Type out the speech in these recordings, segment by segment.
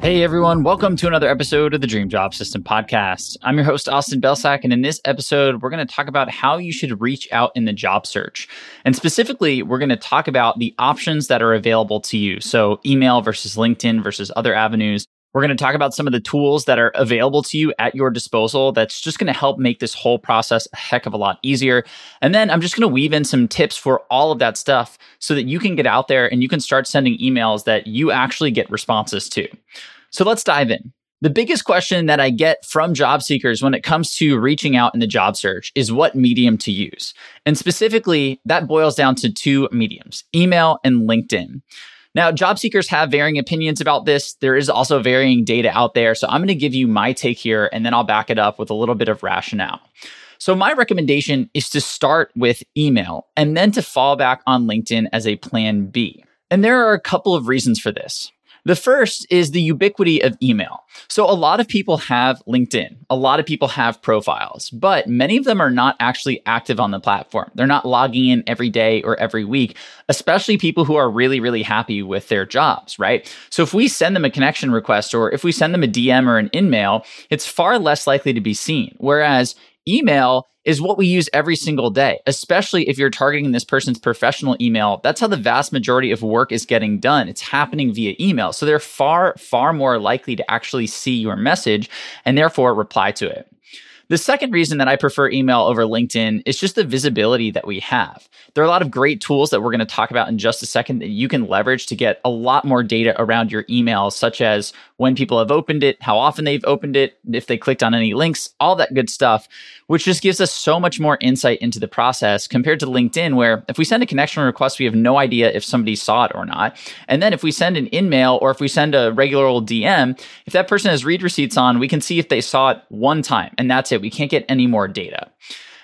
Hey everyone, welcome to another episode of the Dream Job System podcast. I'm your host, Austin Belcak, and in this episode, we're going to talk about how you should reach out in the job search. And specifically, we're going to talk about the options that are available to you. So, email versus LinkedIn versus other avenues. We're going to talk about some of the tools that are available to you at your disposal that's just going to help make this whole process a heck of a lot easier. And then I'm just going to weave in some tips for all of that stuff so that you can get out there and you can start sending emails that you actually get responses to. So let's dive in. The biggest question that I get from job seekers when it comes to reaching out in the job search is what medium to use. And specifically, that boils down to two mediums email and LinkedIn. Now, job seekers have varying opinions about this. There is also varying data out there. So I'm going to give you my take here and then I'll back it up with a little bit of rationale. So my recommendation is to start with email and then to fall back on LinkedIn as a plan B. And there are a couple of reasons for this. The first is the ubiquity of email. So a lot of people have LinkedIn. A lot of people have profiles, but many of them are not actually active on the platform. They're not logging in every day or every week, especially people who are really, really happy with their jobs, right? So if we send them a connection request or if we send them a DM or an InMail, it's far less likely to be seen. Whereas email is what we use every single day, especially if you're targeting this person's professional email. That's how the vast majority of work is getting done. It's happening via email. So they're far, far more likely to actually see your message and therefore reply to it. The second reason that I prefer email over LinkedIn is just the visibility that we have. There are a lot of great tools that we're going to talk about in just a second that you can leverage to get a lot more data around your email, such as when people have opened it, how often they've opened it, if they clicked on any links, all that good stuff, which just gives us so much more insight into the process compared to LinkedIn, where if we send a connection request, we have no idea if somebody saw it or not. And then if we send an InMail or if we send a regular old DM, if that person has read receipts on, we can see if they saw it one time and that's it. We can't get any more data.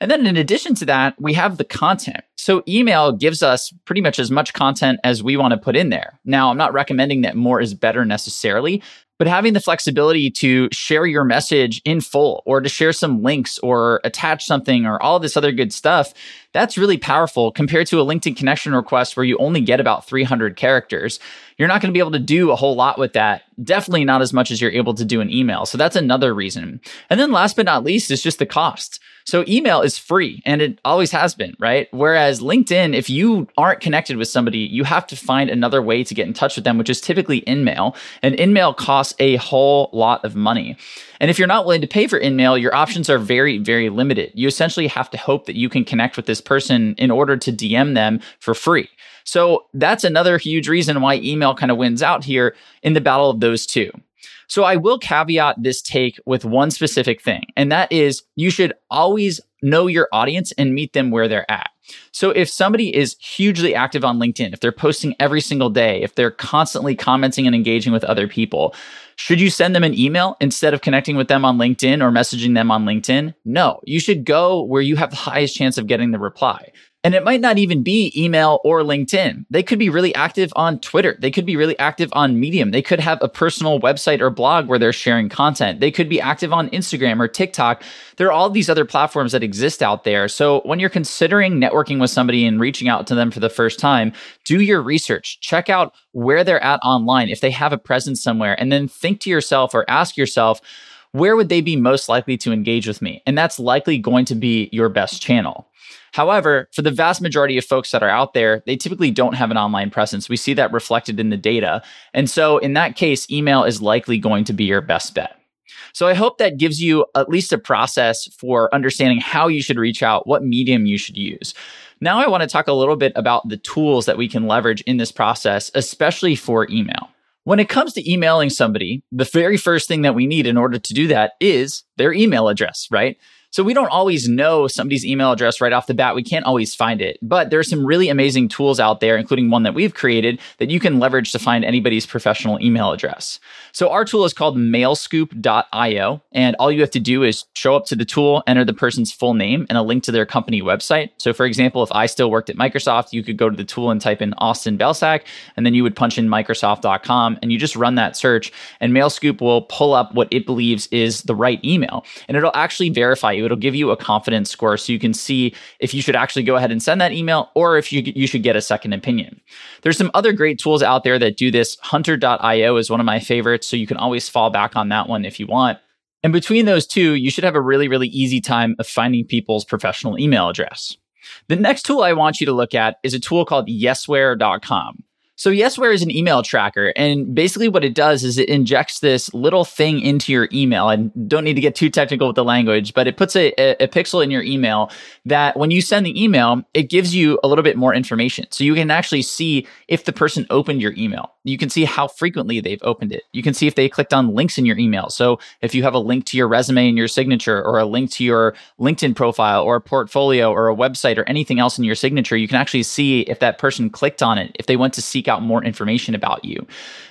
And then in addition to that, we have the content. So email gives us pretty much as much content as we want to put in there. Now, I'm not recommending that more is better necessarily, but having the flexibility to share your message in full or to share some links or attach something or all this other good stuff, that's really powerful compared to a LinkedIn connection request where you only get about 300 characters. You're not going to be able to do a whole lot with that. Definitely not as much as you're able to do in email. So that's another reason. And then last but not least is just the cost. So email is free and it always has been, right? Whereas LinkedIn, if you aren't connected with somebody, you have to find another way to get in touch with them, which is typically InMail. And InMail costs a whole lot of money. And if you're not willing to pay for InMail, your options are very, very limited. You essentially have to hope that you can connect with this person in order to DM them for free. So that's another huge reason why email kind of wins out here in the battle of those two. So I will caveat this take with one specific thing, and that is you should always know your audience and meet them where they're at. So if somebody is hugely active on LinkedIn, if they're posting every single day, if they're constantly commenting and engaging with other people, should you send them an email instead of connecting with them on LinkedIn or messaging them on LinkedIn? No, you should go where you have the highest chance of getting the reply. And it might not even be email or LinkedIn. They could be really active on Twitter. They could be really active on Medium. They could have a personal website or blog where they're sharing content. They could be active on Instagram or TikTok. There are all these other platforms that exist out there. So when you're considering networking with somebody and reaching out to them for the first time, do your research. Check out where they're at online, if they have a presence somewhere, and then think to yourself or ask yourself, where would they be most likely to engage with me? And that's likely going to be your best channel. However, for the vast majority of folks that are out there, they typically don't have an online presence. We see that reflected in the data. And so in that case, email is likely going to be your best bet. So I hope that gives you at least a process for understanding how you should reach out, what medium you should use. Now I want to talk a little bit about the tools that we can leverage in this process, especially for email. When it comes to emailing somebody, the very first thing that we need in order to do that is their email address, right? So we don't always know somebody's email address right off the bat. We can't always find it. But there are some really amazing tools out there, including one that we've created that you can leverage to find anybody's professional email address. So our tool is called mailscoop.io. And all you have to do is show up to the tool, enter the person's full name and a link to their company website. So for example, if I still worked at Microsoft, you could go to the tool and type in Austin Belcak, and then you would punch in Microsoft.com and you just run that search and MailScoop will pull up what it believes is the right email. And it'll actually verify you it'll give you a confidence score so you can see if you should actually go ahead and send that email or if you, you should get a second opinion. There's some other great tools out there that do this. Hunter.io is one of my favorites, so you can always fall back on that one if you want. And between those two, you should have a really, really easy time of finding people's professional email address. The next tool I want you to look at is a tool called yesware.com. So Yesware is an email tracker, and basically what it does is it injects this little thing into your email. And don't need to get too technical with the language, but it puts a, a, a, pixel in your email that when you send the email, it gives you a little bit more information. So you can actually see if the person opened your email. You can see how frequently they've opened it. You can see if they clicked on links in your email. So if you have a link to your resume and your signature, or a link to your LinkedIn profile, or a portfolio, or a website, or anything else in your signature, you can actually see if that person clicked on it, if they went to seek seek out more information about you.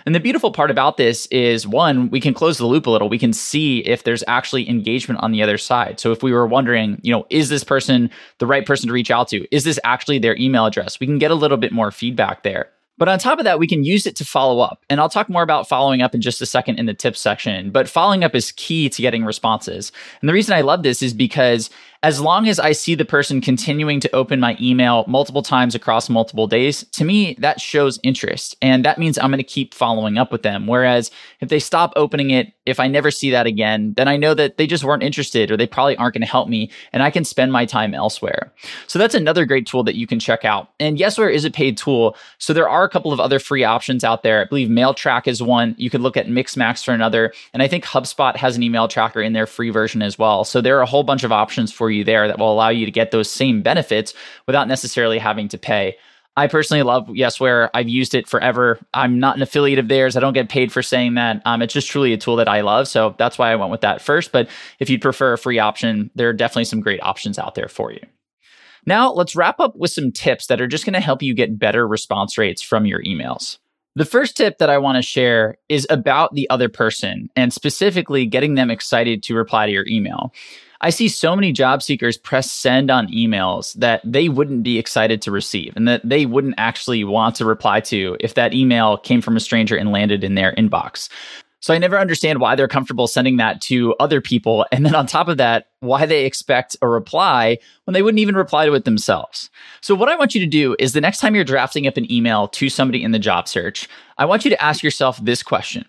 And the beautiful part about this is one, we can close the loop a little. We can see if there's actually engagement on the other side. So if we were wondering, you know, is this person the right person to reach out to? Is this actually their email address? We can get a little bit more feedback there. But on top of that, we can use it to follow up. And I'll talk more about following up in just a second in the tips section. But following up is key to getting responses. And the reason I love this is because as long as I see the person continuing to open my email multiple times across multiple days, to me, that shows interest. And that means I'm going to keep following up with them. Whereas if they stop opening it, if I never see that again, then I know that they just weren't interested or they probably aren't going to help me and I can spend my time elsewhere. So that's another great tool that you can check out. And Yesware is a paid tool. So there are a couple of other free options out there. I believe MailTrack is one. You could look at Mixmax for another. And I think HubSpot has an email tracker in their free version as well. So there are a whole bunch of options for you you there that will allow you to get those same benefits without necessarily having to pay. I personally love Yesware. I've used it forever. I'm not an affiliate of theirs. I don't get paid for saying that. Um, it's just truly a tool that I love. So that's why I went with that first. But if you'd prefer a free option, there are definitely some great options out there for you. Now, let's wrap up with some tips that are just going to help you get better response rates from your emails. The first tip that I want to share is about the other person and specifically getting them excited to reply to your email. I see so many job seekers press send on emails that they wouldn't be excited to receive and that they wouldn't actually want to reply to if that email came from a stranger and landed in their inbox. So I never understand why they're comfortable sending that to other people. And then on top of that, why they expect a reply when they wouldn't even reply to it themselves. So what I want you to do is the next time you're drafting up an email to somebody in the job search, I want you to ask yourself this question.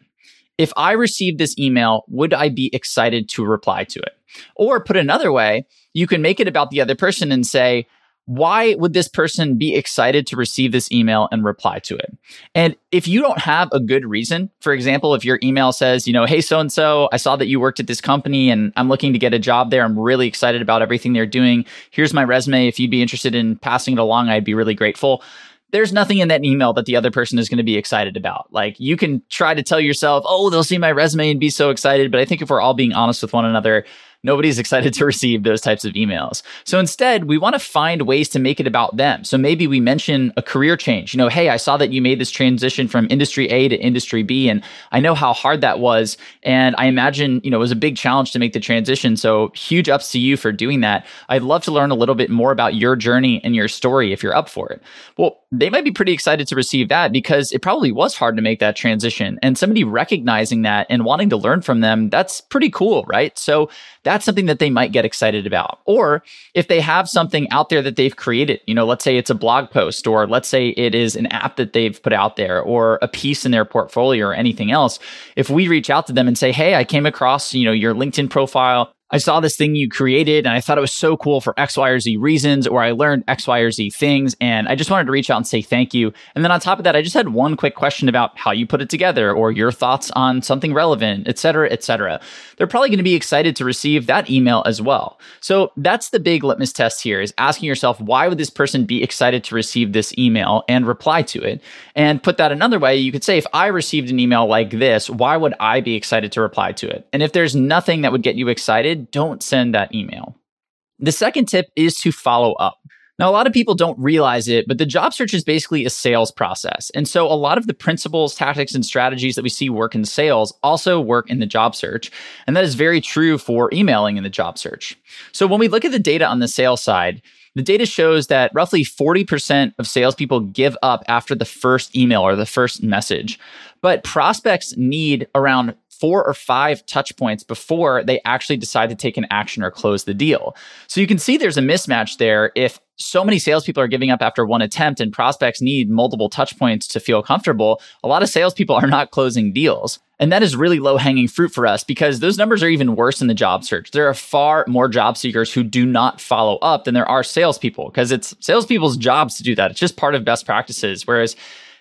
If I received this email, would I be excited to reply to it? Or put another way, you can make it about the other person and say, why would this person be excited to receive this email and reply to it? And if you don't have a good reason, for example, if your email says, you know, hey, so and so, I saw that you worked at this company and I'm looking to get a job there. I'm really excited about everything they're doing. Here's my resume. If you'd be interested in passing it along, I'd be really grateful there's nothing in that email that the other person is going to be excited about. Like you can try to tell yourself, oh, they'll see my resume and be so excited. But I think if we're all being honest with one another, Nobody's excited to receive those types of emails. So instead, we want to find ways to make it about them. So maybe we mention a career change. You know, hey, I saw that you made this transition from industry A to industry B, and I know how hard that was. And I imagine, you know, it was a big challenge to make the transition. So huge ups to you for doing that. I'd love to learn a little bit more about your journey and your story if you're up for it. Well, they might be pretty excited to receive that because it probably was hard to make that transition. And somebody recognizing that and wanting to learn from them, that's pretty cool, right? So that's something that they might get excited about. Or if they have something out there that they've created, you know, let's say it's a blog post, or let's say it is an app that they've put out there, or a piece in their portfolio, or anything else. If we reach out to them and say, Hey, I came across, you know, your LinkedIn profile I saw this thing you created and I thought it was so cool for X, Y, or Z reasons, or I learned X, Y, or Z things. And I just wanted to reach out and say thank you. And then on top of that, I just had one quick question about how you put it together or your thoughts on something relevant, et cetera, et cetera. They're probably going to be excited to receive that email as well. So that's the big litmus test here is asking yourself, why would this person be excited to receive this email and reply to it? And put that another way, you could say, if I received an email like this, why would I be excited to reply to it? And if there's nothing that would get you excited, don't send that email. The second tip is to follow up. Now, a lot of people don't realize it, but the job search is basically a sales process. And so a lot of the principles, tactics, and strategies that we see work in sales also work in the job search. And that is very true for emailing in the job search. So when we look at the data on the sales side, the data shows that roughly 40% of salespeople give up after the first email or the first message. But prospects need around four or five touch points before they actually decide to take an action or close the deal. So you can see there's a mismatch there if so many salespeople are giving up after one attempt and prospects need multiple touch points to feel comfortable. A lot of salespeople are not closing deals. And that is really low hanging fruit for us because those numbers are even worse in the job search. There are far more job seekers who do not follow up than there are salespeople because it's salespeople's jobs to do that. It's just part of best practices. Whereas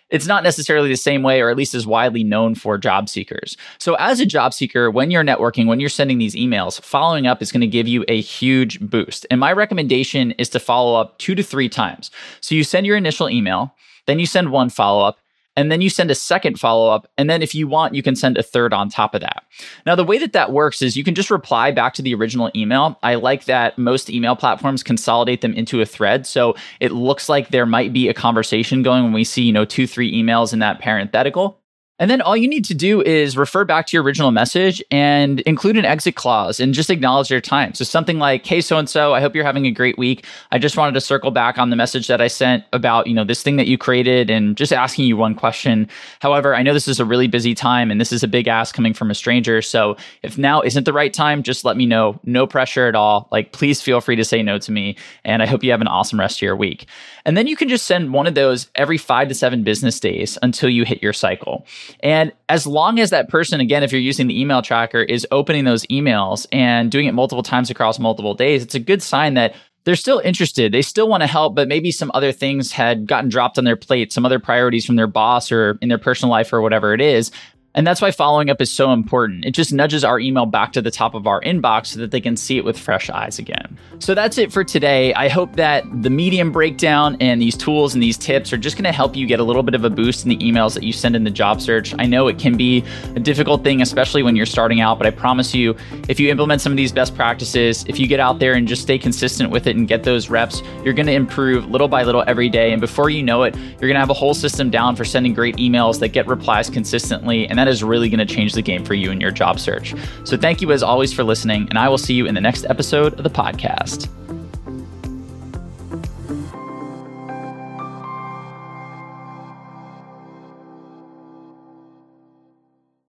it's not necessarily the same way, or at least as widely known for job seekers. So, as a job seeker, when you're networking, when you're sending these emails, following up is going to give you a huge boost. And my recommendation is to follow up two to three times. So, you send your initial email, then you send one follow up, and then you send a second follow up. And then if you want, you can send a third on top of that. Now, the way that that works is you can just reply back to the original email. I like that most email platforms consolidate them into a thread. So it looks like there might be a conversation going when we see, you know, two, three emails in that parenthetical. And then all you need to do is refer back to your original message and include an exit clause and just acknowledge your time. So something like, "Hey, so and so, I hope you're having a great week. I just wanted to circle back on the message that I sent about you know this thing that you created and just asking you one question. However, I know this is a really busy time and this is a big ask coming from a stranger. So if now isn't the right time, just let me know. No pressure at all. Like please feel free to say no to me. And I hope you have an awesome rest of your week." And then you can just send one of those every five to seven business days until you hit your cycle. And as long as that person, again, if you're using the email tracker, is opening those emails and doing it multiple times across multiple days, it's a good sign that they're still interested. They still want to help, but maybe some other things had gotten dropped on their plate, some other priorities from their boss or in their personal life or whatever it is. And that's why following up is so important. It just nudges our email back to the top of our inbox so that they can see it with fresh eyes again. So that's it for today. I hope that the medium breakdown and these tools and these tips are just going to help you get a little bit of a boost in the emails that you send in the job search. I know it can be a difficult thing, especially when you're starting out, but I promise you, if you implement some of these best practices, if you get out there and just stay consistent with it and get those reps, you're going to improve little by little every day. And before you know it, you're going to have a whole system down for sending great emails that get replies consistently. And that is really going to change the game for you in your job search. So thank you as always for listening, and I will see you in the next episode of the podcast.